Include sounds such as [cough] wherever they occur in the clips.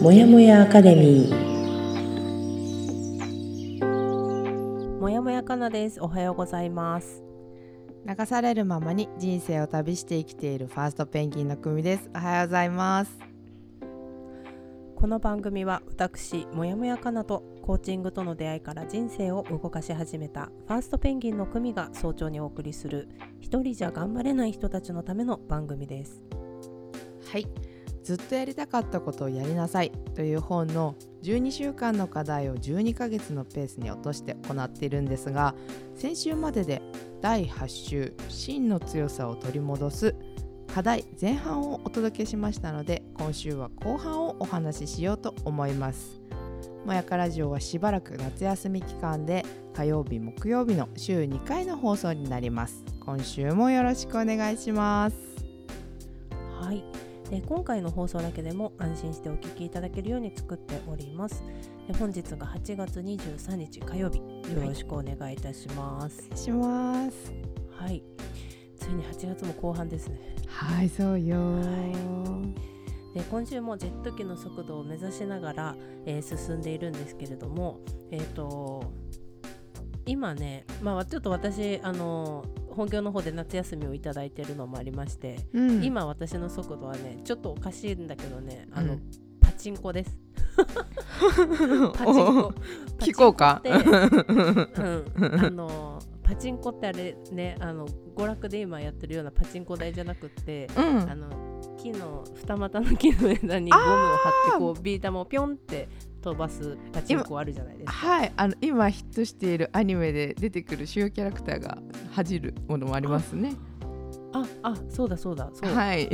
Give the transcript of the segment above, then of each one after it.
もやもやアカデミー。もやもやかなです。おはようございます。流されるままに人生を旅して生きているファーストペンギンの組です。おはようございます。この番組は私もやもやかなとコーチングとの出会いから人生を動かし始めたファーストペンギンの組が早朝にお送りする一人じゃ頑張れない人たちのための番組です。はいずっとやりたかったことをやりなさいという本の12週間の課題を12ヶ月のペースに落として行っているんですが先週までで第8週真の強さを取り戻す課題前半をお届けしましたので今週は後半をお話ししようと思います。もやかラジオはしばらく夏休み期間で火曜日木曜日の週2回の放送になります。今週もよろしくお願いします。で今回の放送だけでも安心してお聞きいただけるように作っております。で本日が8月23日火曜日。よろしくお願いいたします。お願いします。はい、ついに8月も後半ですね。はいそうよ、で今週もジェット機の速度を目指しながら、えー進んでいるんですけれどもえっ、と今ねまあちょっと私あの本業の方で夏休みをいただいてるのもありまして、うん、今私の速度はねちょっとおかしいんだけどねあの、うん。パチンコです。[laughs] パチンコ。聞こうか。うん、[laughs] あのパチンコってあれねあの娯楽で今やってるようなパチンコ台じゃなくって、うん。あの木の二股の木の枝にゴムを貼ってこうビー玉をピョンって飛ばすパチンコあるじゃないですか。はいあの今ヒットしているアニメで出てくる主要キャラクターが恥じるものもありますね。ああそうだそうだそう、はい。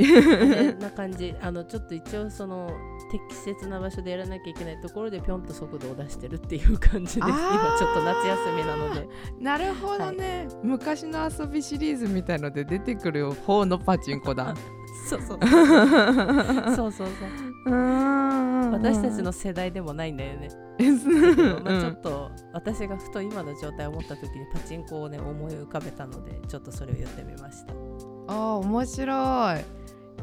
な感じ。[laughs] あのちょっと一応その適切な場所でやらなきゃいけないところでピョンと速度を出してるっていう感じです。今ちょっと夏休みなので。なるほどね、昔の遊びシリーズみたいので出てくる方のパチンコだ [laughs] [laughs] そうそう。うそうそう。そう私たちの世代でもないんだよね、うん。まあ、ちょっと私がふと今の状態を思った時にパチンコをね思い浮かべたのでちょっとそれを言ってみました。あー面白い。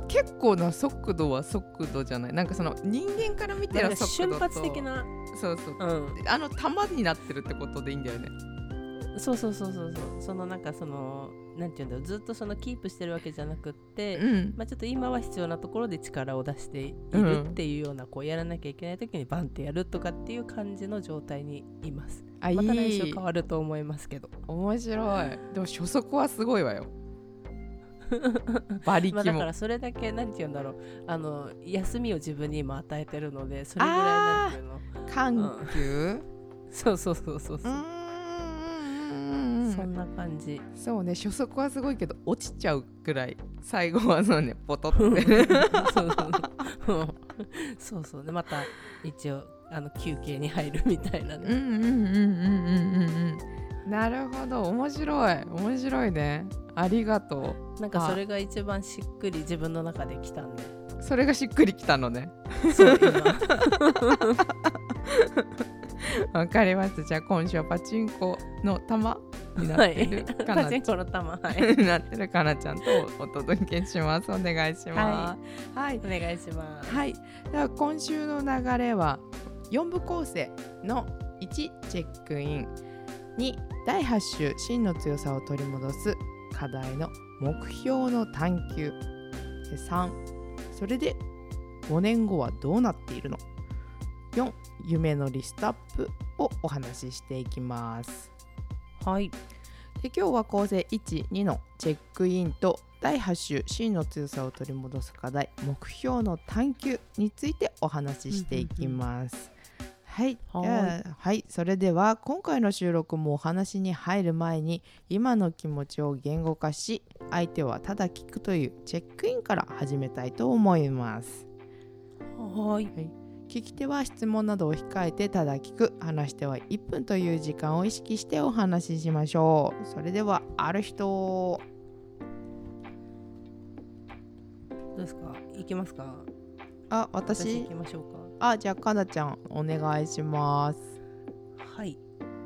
結構な速度は速度じゃない？なんかその人間から見てる速度と。瞬発的な。そうそう。うん。あの玉になってるってことでいいんだよね。そうそうそうそうそう。そのなんかそのなんていうんだろうずっとそのキープしてるわけじゃなくって、うん。まあ、ちょっと今は必要なところで力を出していうんるっていうような、こうやらなきゃいけない時にバンってやるとかっていう感じの状態にいます。あいまた来週い変わると思いますけど。面白い。でも初速はすごいわよ。[laughs] 馬力も、まあだからそれだけなんて言うんだろう。あの休みを自分に今与えてるのでそれぐらいなんていうの。緩急。そうそうそうそうそう、うそんな感じ。そうね初速はすごいけど落ちちゃうくらい最後はそうねポトって。そうそう。そうそうそうでまた一応あの休憩に入るみたいなね、うんうんうんうんうんうんうんなるほど。面白い。面白いね。ありがとなんかそれが一番しっくり自分の中できたんで。うそれがしっくりきたのね。そう今 [laughs] わかりましたじゃあ今週はパチンコの玉になってるかパなチンコの玉はい。[laughs] なってるかなちゃんとお届けします。お願いします。はい。お願いします。はい、では今週の流れは4部構成の1チェックイン2第8週真の強さを取り戻す課題の目標の探求。で3それで5年後はどうなっているの？4夢のリストアップをお話ししていきます。はい。で今日は構成12のチェックインと第8週真の強さを取り戻す課題目標の探求についてお話ししていきます。はい、はい。はい、それでは今回の収録もお話に入る前に今の気持ちを言語化し相手はただ聞くというチェックインから始めたいと思います。はい聞き手は質問などを控えてただ聞く話しては1分という。時間を意識してお話ししましょうそれではある人どうですか？行きますか？あ私？私行きましょうか。あじゃあかなちゃんお願いします。はい。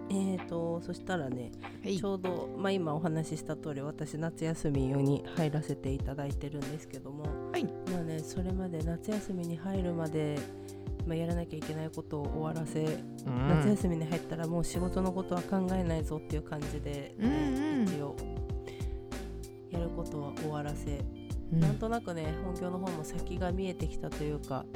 えーとそしたらねはい。ちょうど、まあ、今お話しした通り私夏休みに入らせていただいてるんですけども、はい。まあねそれまで夏休みに入るまでまあ、やらなきゃいけないことを終わらせ、うん。夏休みに入ったらもう仕事のことは考えないぞっていう感じで、うんうん。一応やることは終わらせ、うん。なんとなくね本業の方も先が見えてきたというか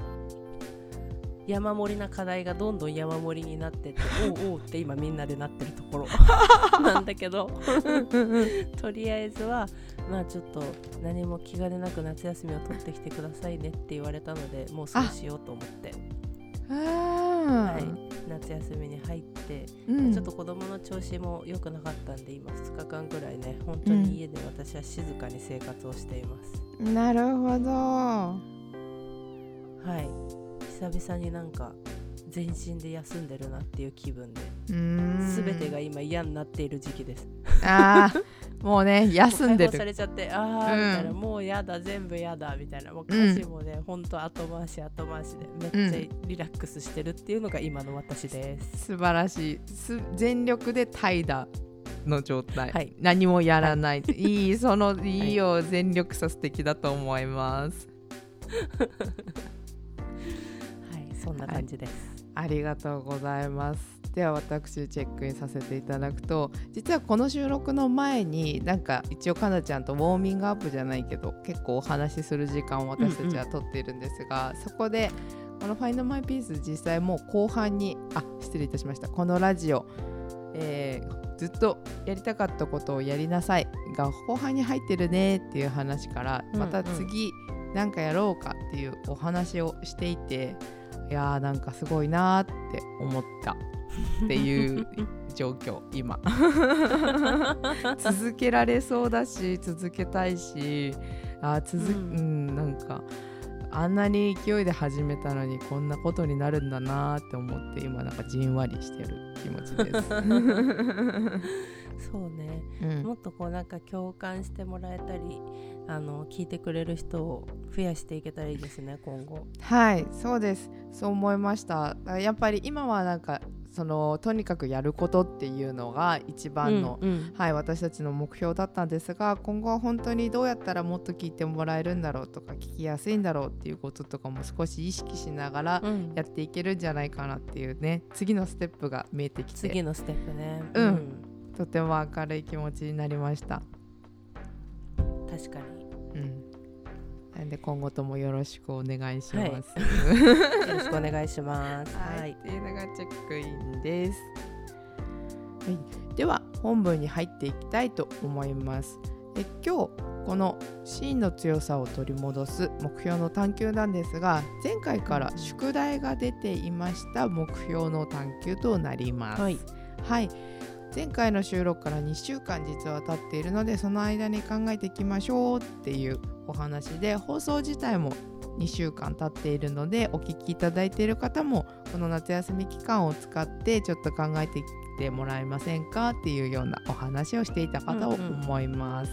山盛りな課題がどんどん山盛りになってって [laughs] おうおうって今みんなでなってるところ。[laughs] なんだけど [laughs] とりあえずはまあちょっと何も気兼ねなく夏休みを取ってきてくださいねって言われたのでもうそうしようと思って、あはいー、夏休みに入って、うん。ちょっと子供の調子も良くなかったんで今2日間ぐらいね本当に家で私は静かに生活をしています、なるほど。はい。久々になんか全身で休んでるなっていう気分で全てが今嫌になっている時期です。あー。もうね [laughs] 休んでもう解放さるれちゃってああ、うんみたいな。もうやだ全部やだみたいな。もう歌詞もね、ほんと後回し後回しでめっちゃリラックスしてるっていうのが今の私です、素晴らしい。す全力で怠惰の状態、はい。何もやらない、い、い。そのいいよ、全力さ素敵だと思いますはい。そんな感じです、ありがとうございます。では私チェックインさせていただくと実はこの収録の前になんか一応かなちゃんとウォーミングアップじゃないけど結構お話しする時間を私たちはとっているんですが、そこでこの「Find My Piece」実際もう後半にあ失礼いたしました。このラジオ、えーずっとやりたかったことをやりなさい。が後半に入ってるねっていう話からまた次なんかやろうかっていうお話をしていていやーなんかすごいなーって思った。っていう状況 [laughs] 今。[laughs] 続けられそうだし続けたいしあー続、ううん。んなんかあんなに勢いで始めたのにこんなことになるんだなーって思って今なんかじんわりしてる気持ちです。[laughs] そうね。うん。もっとこうなんか共感してもらえたりあの聞いてくれる人を増やしていけたらいいですね今後。はいそうです。そう思いました。あやっぱり今はなんかそのとにかくやることっていうのが一番の、うんうん。はい、私たちの目標だったんですが今後は本当にどうやったらもっと聞いてもらえるんだろうとか聞きやすいんだろうっていうこととかも少し意識しながらうん。やっていけるんじゃないかなっていうね次のステップが見えてきて。次のステップね。うん。とても明るい気持ちになりました。確かに。うんなんで今後ともよろしくお願いしはいます。[laughs] よろしくお願いしますは、はいいっていうのがチェックインです。はい、では本文に入っていきたいと思います。で今日この真の強さを取り戻す目標の探求なんですが前回から宿題が出ていました目標の探求となります。はいはい前回の収録から2週間実は経っているのでその間に考えていきましょうっていうお話で放送自体も2週間経っているのでお聞きいただいている方もこの夏休み期間を使ってちょっと考えてきてもらえませんかっていうようなお話をしていたかと思います。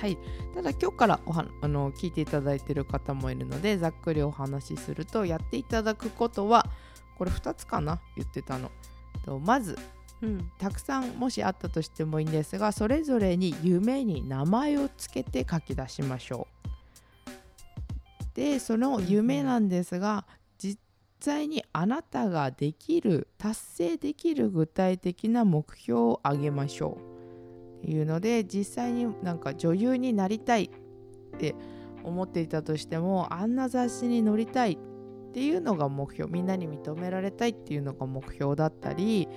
はい、ただ今日からおはあの聞いていただいている方もいるのでざっくりお話しするとやっていただくことはこれ2つかな？言ってたの。とまずうんたくさんもしあったとしてもいいんですがそれぞれに夢に名前をつけて書き出しましょう。でその夢なんですが実際にあなたができる達成できる具体的な目標を挙げましょうっていうので実際になんか女優になりたいって思っていたとしてもあんな雑誌に載りたいっていうのが目標みんなに認められたいっていうのが目標だったり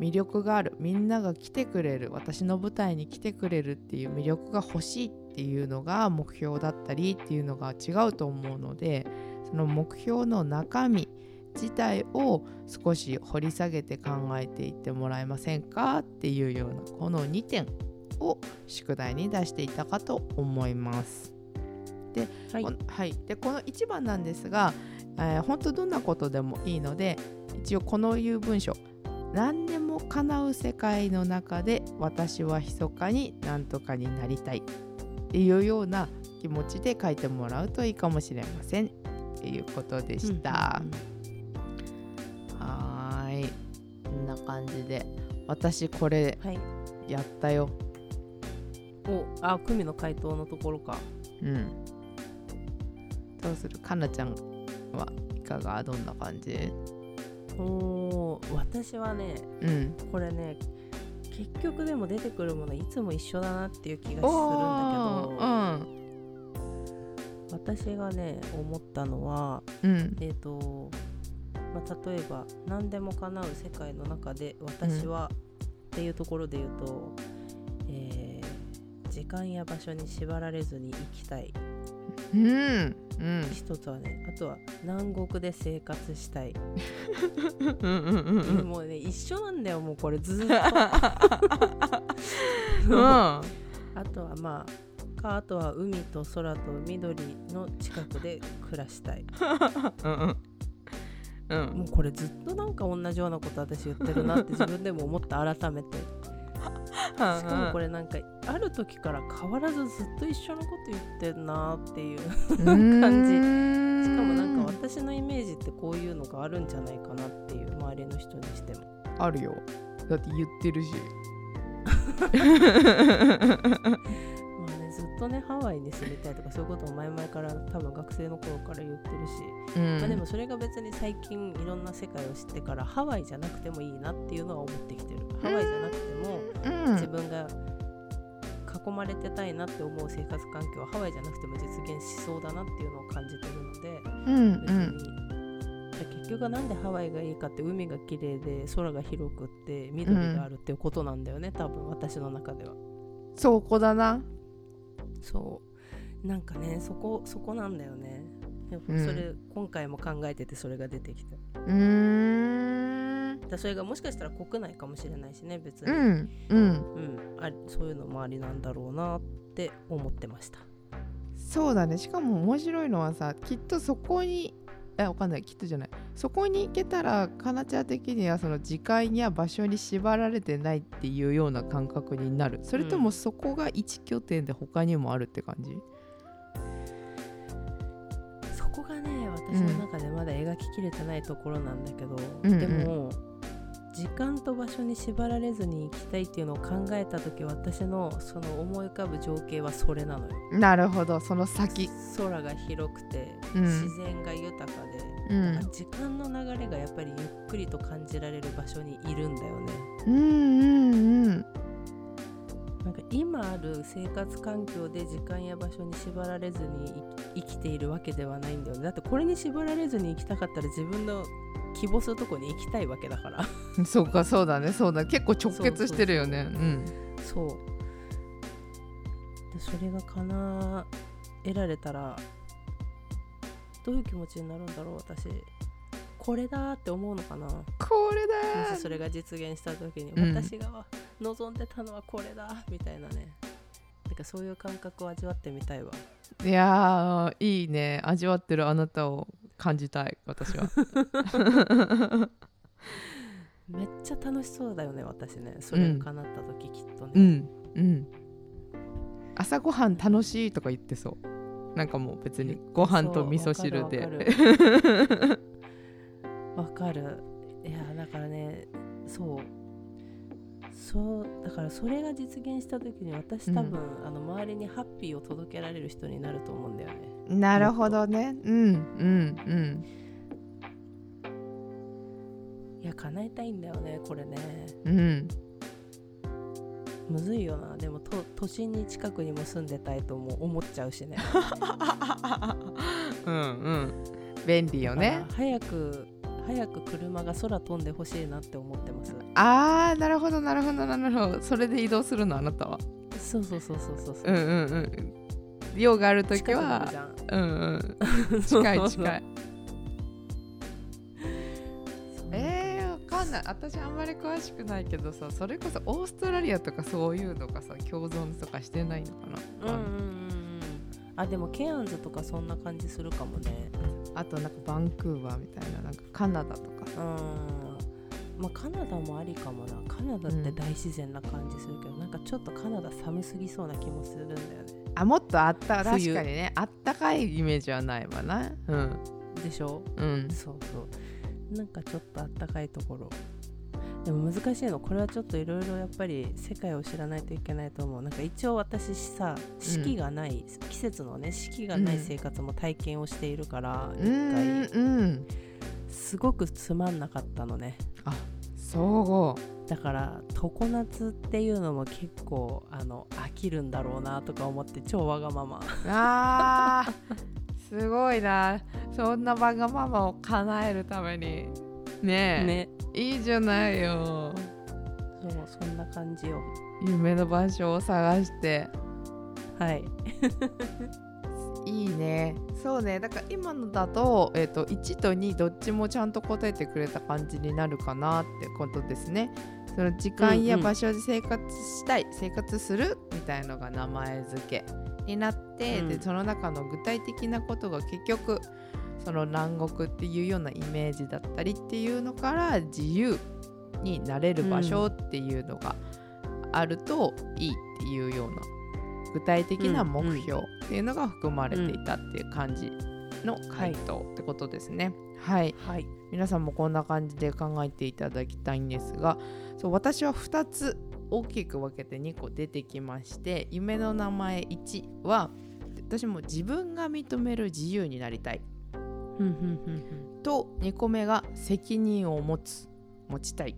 魅力がある。みんなが来てくれる。私の舞台に来てくれるっていう魅力が欲しいっていうのが目標だったりっていうのが違うと思うのでその目標の中身自体を少し掘り下げて考えていってもらえませんかっていうようなこの2点を宿題に出していたかと思います。はい。このはい、でこの1番なんですが、えー本当どんなことでもいいので一応このいう文章何でも叶う世界の中で私は密かに何とかになりたい。っていうような気持ちで書いてもらうといいかもしれません。っていうことでした。はーい。こんな感じで。私これはい。やったよ。おあ久美の回答のところか。うん。どうする？かなちゃんはいかが？どんな感じ？おー私はねうん。これね結局でも出てくるものいつも一緒だなっていう気がするんだけおどー私がね思ったのはうん。うんえっ、と、まあ、例えば何でも叶う世界の中で私は、っていうところで言うと、えー時間や場所に縛られずに生きたいうん。うん。一つはねあとは南国で生活したい、うんうんうんうん。もうね一緒なんだよもうこれずーっ [laughs] うん。とあとはまあかあとは海と空と緑の近くで暮らしたい。うんうん。うんもうこれずっとなんか同じようなこと私言ってるなって自分でも思った改めてしかもこれなんかある時から変わらずずっと一緒のこと言ってんなっていう感じ。しかもなんか私のイメージってこういうのがあるんじゃないかなっていう周りの人にしても。あるよ。だって言ってるし [laughs] まあねずっとねハワイに住みたいとかそういうことを前々から多分学生の頃から言ってるし、うん。まあ、でもそれが別に最近いろんな世界を知ってからハワイじゃなくてもいいなっていうのは思ってきてる。ハワイじゃなくてもうん。自分が囲まれてたいなって思う生活環境はハワイじゃなくても実現しそうだなっていうのを感じてるので。うん別に、結局はなんでハワイがいいかって海が綺麗で空が広くって緑があるっていうことなんだよね、多分私の中では。そこだなそう。なんかねそこそこなんだよね。やっぱうん。それ、今回も考えててそれが出てきたうーん。だそれがもしかしたら国内かもしれないしね別に、うんうん。うん。ありそういうのもありなんだろうなって思ってました。そうだね。しかも面白いのはさきっとそこにえわかんない。きっとじゃない。そこに行けたらかなちゃん的にはその時間や場所に縛られてないっていうような感覚になる。それとうんもそこが一拠点で他にもあるって感じ、そこがね私の中でまだ描ききれてないところなんだけど、うんうん。でも時間と場所に縛られずに行きたいっていうのを考えた時私のその思い浮かぶ情景はそれなのよ。なるほど。その先。空が広くて、うん。自然が豊かで、うん。だから時間の流れがやっぱりゆっくりと感じられる場所にいるんだよね。うんうんうん。なんか今ある生活環境で時間や場所に縛られずに生きているわけではないんだよね。だってこれに縛られずに生きたかったら自分の希望するとこに行きたいわけだから。[laughs] そうかそうだね。そうだ。結構直結してるよね。うん。そう。でそれが叶えられたらどういう気持ちになるんだろう私。これだって思うのかな。もこれだしそれが実現した時に、うん。私が望んでたのはこれだみたいなね。なんかそういう感覚を味わってみたいわ。いやーいいね。味わってるあなたを感じたい私は。めっちゃ楽しそうだよね私ね。それが叶った時きっとね、うん。うん。朝ごはん楽しいとか言ってそう。なんかもう別にご飯と味噌汁で。[laughs] わかる。いやだからねそうそうだからそれが実現した時に私多分、あの周りにハッピーを届けられる人になると思うんだよね。なるほどね。うんうんいや叶えたいんだよねこれね。うん。うんむずいよな。でもと都心に近くにも住んでたいとも思っちゃうしね。[laughs] うんうん。便利よね。早く早く車が空飛んでほしいなって思ってます。あーなるほどなるほどなるほど。それで移動するのあなたは。そうそうそうそうそう。そううんうんうん。用がある時はうんうん。近い近い。えー、わかんない。私あんまり詳しくないけどさそれこそオーストラリアとかそういうのがさ共存とかしてないのかな、うんうんうんうん。あでもケアンズとかそんな感じするかもねあとなんかバンクーバーみたいななんかカナダとか。うんまあカナダもありかもな。カナダって大自然な感じするけど、なんかちょっとカナダ寒すぎそうな気もするんだよね。あもっとあった。確冬かにね。あったかいイメージはないわな。うん。でしょ？うん。そうそう。なんかちょっとあったかいところでも難しいの。これはちょっといろいろやっぱり世界を知らないといけないと思う。なんか一応私さ四季がない、季節のね四季がない生活も体験をしているから、一うん回うん。すごくつまんなかったのね。そう。だから常夏っていうのも結構あの飽きるんだろうなとか思って超わがまま。あーすごいな。そんなわがままを叶えるためにねえ。ね。いいじゃないよ。そうそんな感じよ。夢の場所を探して。はい。[laughs] いいね。そうね。だから今のだと,、えー、と1と2どっちもちゃんと答えてくれた感じになるかなってことですね。その時間やうんうん。場所で生活したい、生活するみたいのが名前付けになって、うん。でその中の具体的なことが結局その南国っていうようなイメージだったりっていうのから自由になれる場所っていうのがあるといいっていうような具体的な目標っていうのが含まれていたっていう感じの回答ってことですね。はい、はい。皆さんもこんな感じで考えていただきたいんですがそう私は2つ大きく分けて2個出てきまして夢の名前1は私も自分が認める自由になりたいと2個目が責任を持つ持ちたい。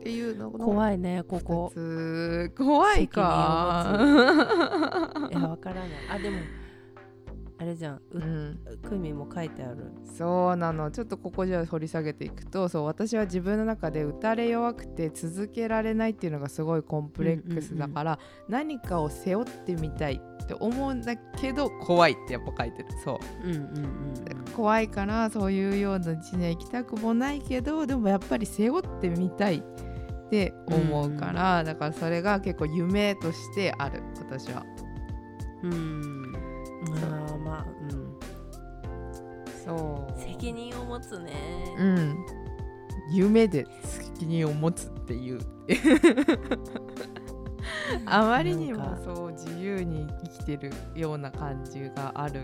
っていうのの怖いねここ。つ。怖いか。いやわからない。あでもあれじゃん。ううん。クミも書いてある。そうなの。ちょっとここじゃあ掘り下げていくとそう私は自分の中で打たれ弱くて続けられないっていうのがすごいコンプレックスだから、何かを背負ってみたいって思うんだけど怖いってやっぱ書いてる。そう。うんうんうん怖いからそういうような道には行きたくもないけどでもやっぱり背負ってみたいって思うから、だからそれが結構夢としてある私は。うんうんあーまあうん。そう。責任を持つね。うん。夢で責任を持つっていう。[laughs] あまりにもそう自由に生きてるような感じがある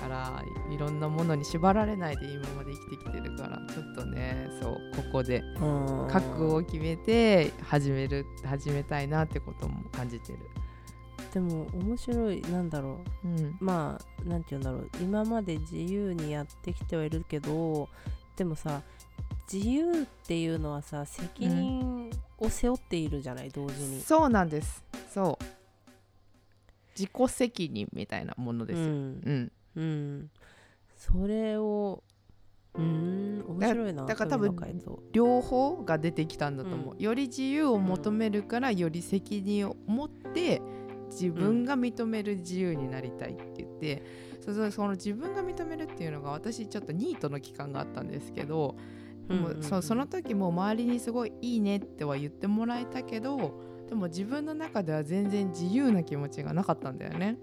からいろんなものに縛られないで今まで生きてきてるからちょっとねそうここでうん。覚悟を決めて始める始めたいなってことも感じてる。でも面白いなんだろう。うん。まあなんて言うんだろう。今まで自由にやってきてはいるけどでもさ自由っていうのはさ責任を背負っているじゃない、同時に。そうなんです。そう。自己責任みたいなものですよ、うん。うん。うん、それをうーん面白いなだから多分両方が出てきたんだと思う、うん。より自由を求めるからより責任を持って自分が認める自由になりたいって言って、そうそうその自分が認めるっていうのが私ちょっとニートの期間があったんですけど、でもうんうんうんそその時も周りにすごいいいねっては言ってもらえたけどでも自分の中では全然自由な気持ちがなかったんだよね。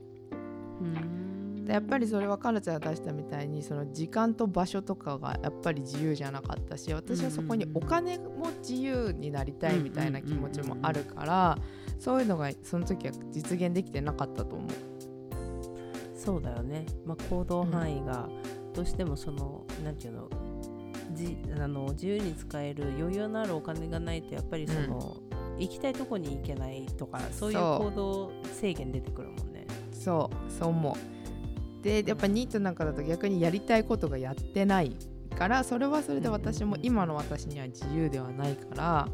うーんでやっぱりそれはカルチャーが出したみたいにその時間と場所とかがやっぱり自由じゃなかったし私はそこにお金も自由になりたいみたいな気持ちもあるからそういうのがその時は実現できてなかったと思う。そうだよね、まあ、行動範囲がどうしてもその、なんていうのじあの自由に使える余裕のあるお金がないとやっぱりその、行きたいとこに行けないとかそういう行動制限出てくるもんね。そうそう思う。でやっぱニートなんかだと逆にやりたいことがやってないからそれはそれで私も今の私には自由ではないから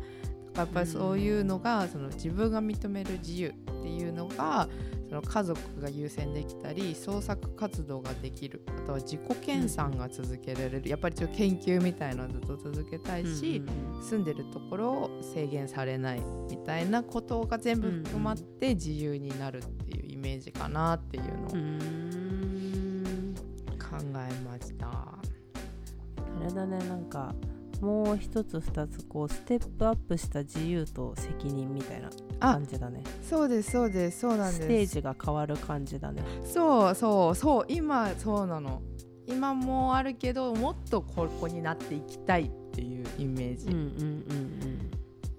やっぱりそういうのがその自分が認める自由っていうのがその家族が優先できたり創作活動ができるあとは自己研鑽が続けられる。やっぱりちょっと研究みたいなのずっと続けたいし、住んでるところを制限されないみたいなことが全部含まって自由になるっていう。イメージかなっていうのを考えました。あれだねなんかもう一つ二つこうステップアップした自由と責任みたいなあ感じだねそうですそうですそうなんステです。ージが変わる感じだねそうそうそう今そうなの。今もあるけどもっとここになっていきたいっていうイメージ。うんうん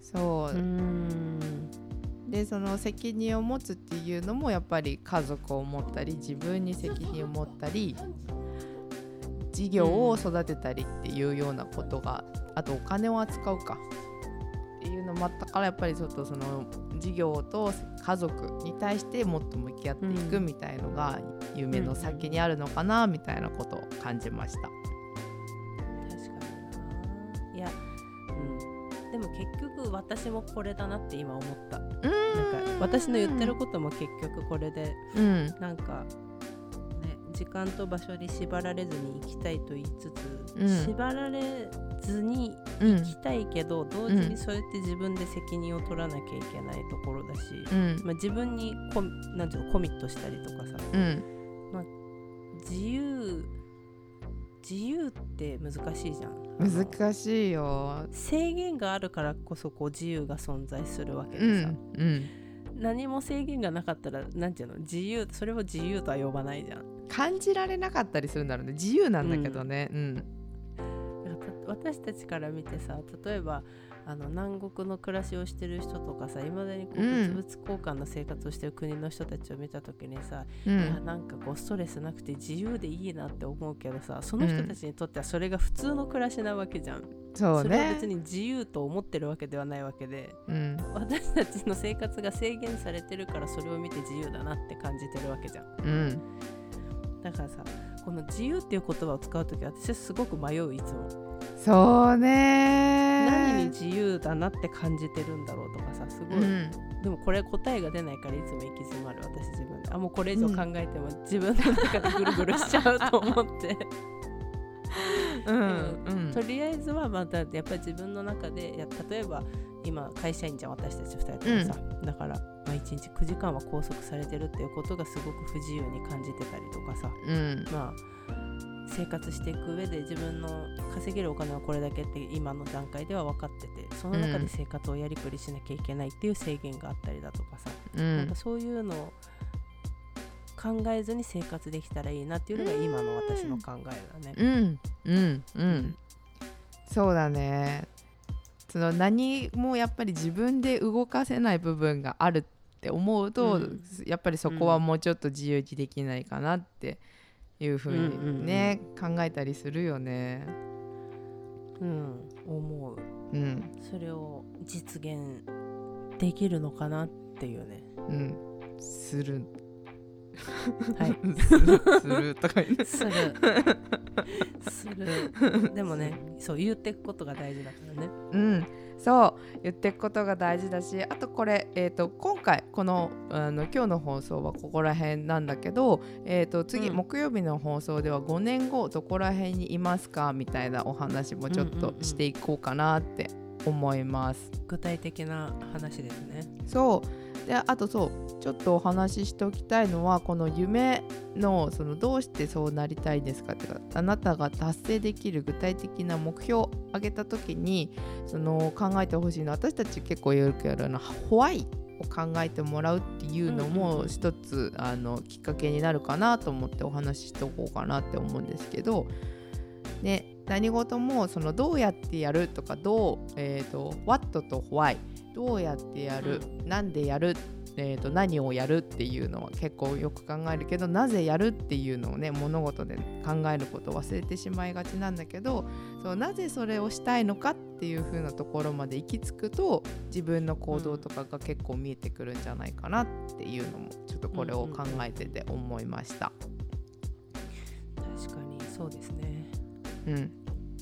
そううんうんうーんでその責任を持つっていうのもやっぱり家族を持ったり自分に責任を持ったり事業を育てたりっていうようなことがあとお金を扱うか。っていうのもあったからやっぱりちょっとその事業と家族に対してもっと向き合っていくうんみたいのが夢の先にあるのかなみたいなことを感じました。も結局私もこれだなって今思った。なんか私の言ってることも結局これでうん。なんかね時間と場所に縛られずに行きたいと言いつつ、うん。縛られずにうん行きたいけど、同時にそうやって自分で責任を取らなきゃいけないところだし、うん。まあ、自分にコミなんていうのコミットしたりとかさうん。自由自由って難しいじゃん。難しいよ。制限があるからこそこう自由が存在するわけうでさ、んうん。何も制限がなかったらなんていうの？自由それを自由とは呼ばないじゃん。感じられなかったりするんだろうね。自由なんだけどね。うん。だからた私たちから見てさ例えばあの南国の暮らしをしてる人とかさいまだにこううん。物々交換の生活をしてる国の人たちを見た時にさ、ういやんなんかこうストレスなくて自由でいいなって思うけどさその人たちにとってはそれが普通の暮らしなわけじゃん、そうれはね別に自由と思ってるわけではないわけで。うん。私たちの生活が制限されてるからそれを見て自由だなって感じてるわけじゃん。うん。だからさこの自由っていう言葉を使う時は私はすごく迷ういつもそうね。何に自由だなって感じてるんだろうとかさすごい、うん。でもこれ答えが出ないからいつも行き詰まる私自分であもうこれ以上考えても自分の中でぐるぐるしちゃうと思って。うんうん。とりあえずはまたやっぱり自分の中でや例えば今会社員じゃん私たち2人ともさ、だから、まあ、1日9時間は拘束されてるっていうことがすごく不自由に感じてたりとかさ。うん。まあ生活していく上で自分の稼げるお金はこれだけって今の段階では分かっててその中で生活をやりくりしなきゃいけないっていう制限があったりだとかさ、うん。なんかそういうのを考えずに生活できたらいいなっていうのが今の私の考えだね。うん。うん。うん。そうだね。その何もやっぱり自分で動かせない部分があるって思うと、うん。やっぱりそこはもうちょっと自由にできないかなっていうふうにね、考えたりするよね。うん、思う。うん。それを実現できるのかなっていうね。うん。する。はい。[laughs] するするとか言ってする。する。でもねそう言っていくことが大事だからね。うん、そう言っていくことが大事だしあとこれ、えー、と今回このあの今日の放送はここら辺なんだけど、えー、と次、うん木曜日の放送では5年後どこら辺にいますか？みたいなお話もちょっとうんうんうんしていこうかなって思います。具体的な話ですね。そうであとそうちょっとお話ししておきたいのはこの夢のそのどうしてそうなりたいですかってかあなたが達成できる具体的な目標を挙げた時にその考えてほしいのは私たち結構よくやるあのホワイを考えてもらうっていうのも一つあのきっかけになるかなと思ってお話ししておこうかなって思うんですけど、ね、何事もそのどうやってやるとかどう、えー、と What と Why どうやってやる、なんでやる、えー、と何をやるっていうのは結構よく考えるけどなぜやるっていうのをね物事で考えることを忘れてしまいがちなんだけどそうなぜそれをしたいのかっていう風なところまで行き着くと自分の行動とかが結構見えてくるんじゃないかなっていうのもちょっとこれを考えてて思いました。確かにそうですね。うん、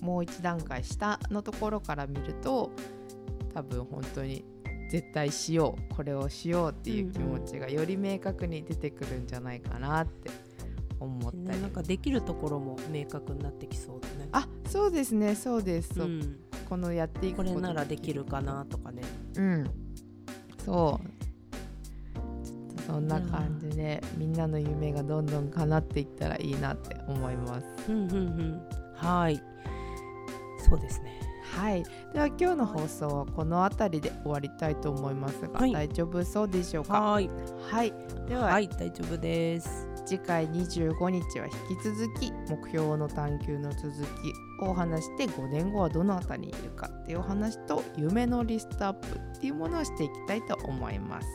もう一段階下のところから見ると多分本当に絶対しようこれをしようっていう気持ちがより明確に出てくるんじゃないかなって思ったり、ねなんかできるところも明確になってきそうだね。あそうですねそうです、そううん、このやっていくこれならできるかなとかね。うんそうちょっとそんな感じでみんなの夢がどんどん叶っていったらいいなって思いますうんうんうん。はい。そうですね。はいでは今日の放送はこの辺りで終わりたいと思いますが、はい大丈夫そうでしょうか？はい。はいでは、はい、大丈夫です。次回25日は引き続き目標の探求の続きをお話して5年後はどの辺りにいるかっていうお話と夢のリストアップっていうものをしていきたいと思います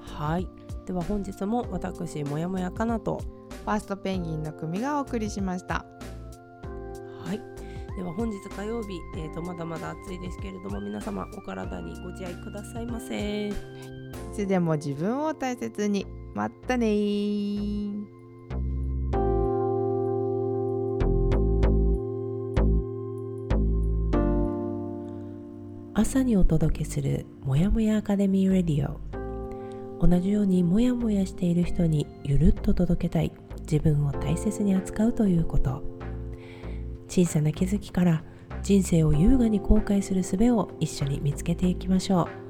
はい。では本日も私もやもやかなと。ファーストペンギンの組がお送りしましたはい。では本日火曜日、えー、とまだまだ暑いですけれども皆様お体にご自愛くださいませ。いつでも自分を大切にまったねー。朝にお届けするもやもやアカデミーレディオ。同じようにもやもやしている人にゆるっと届けたい自分を大切に扱うということ小さな気づきから人生を優雅に後悔する術を一緒に見つけていきましょう。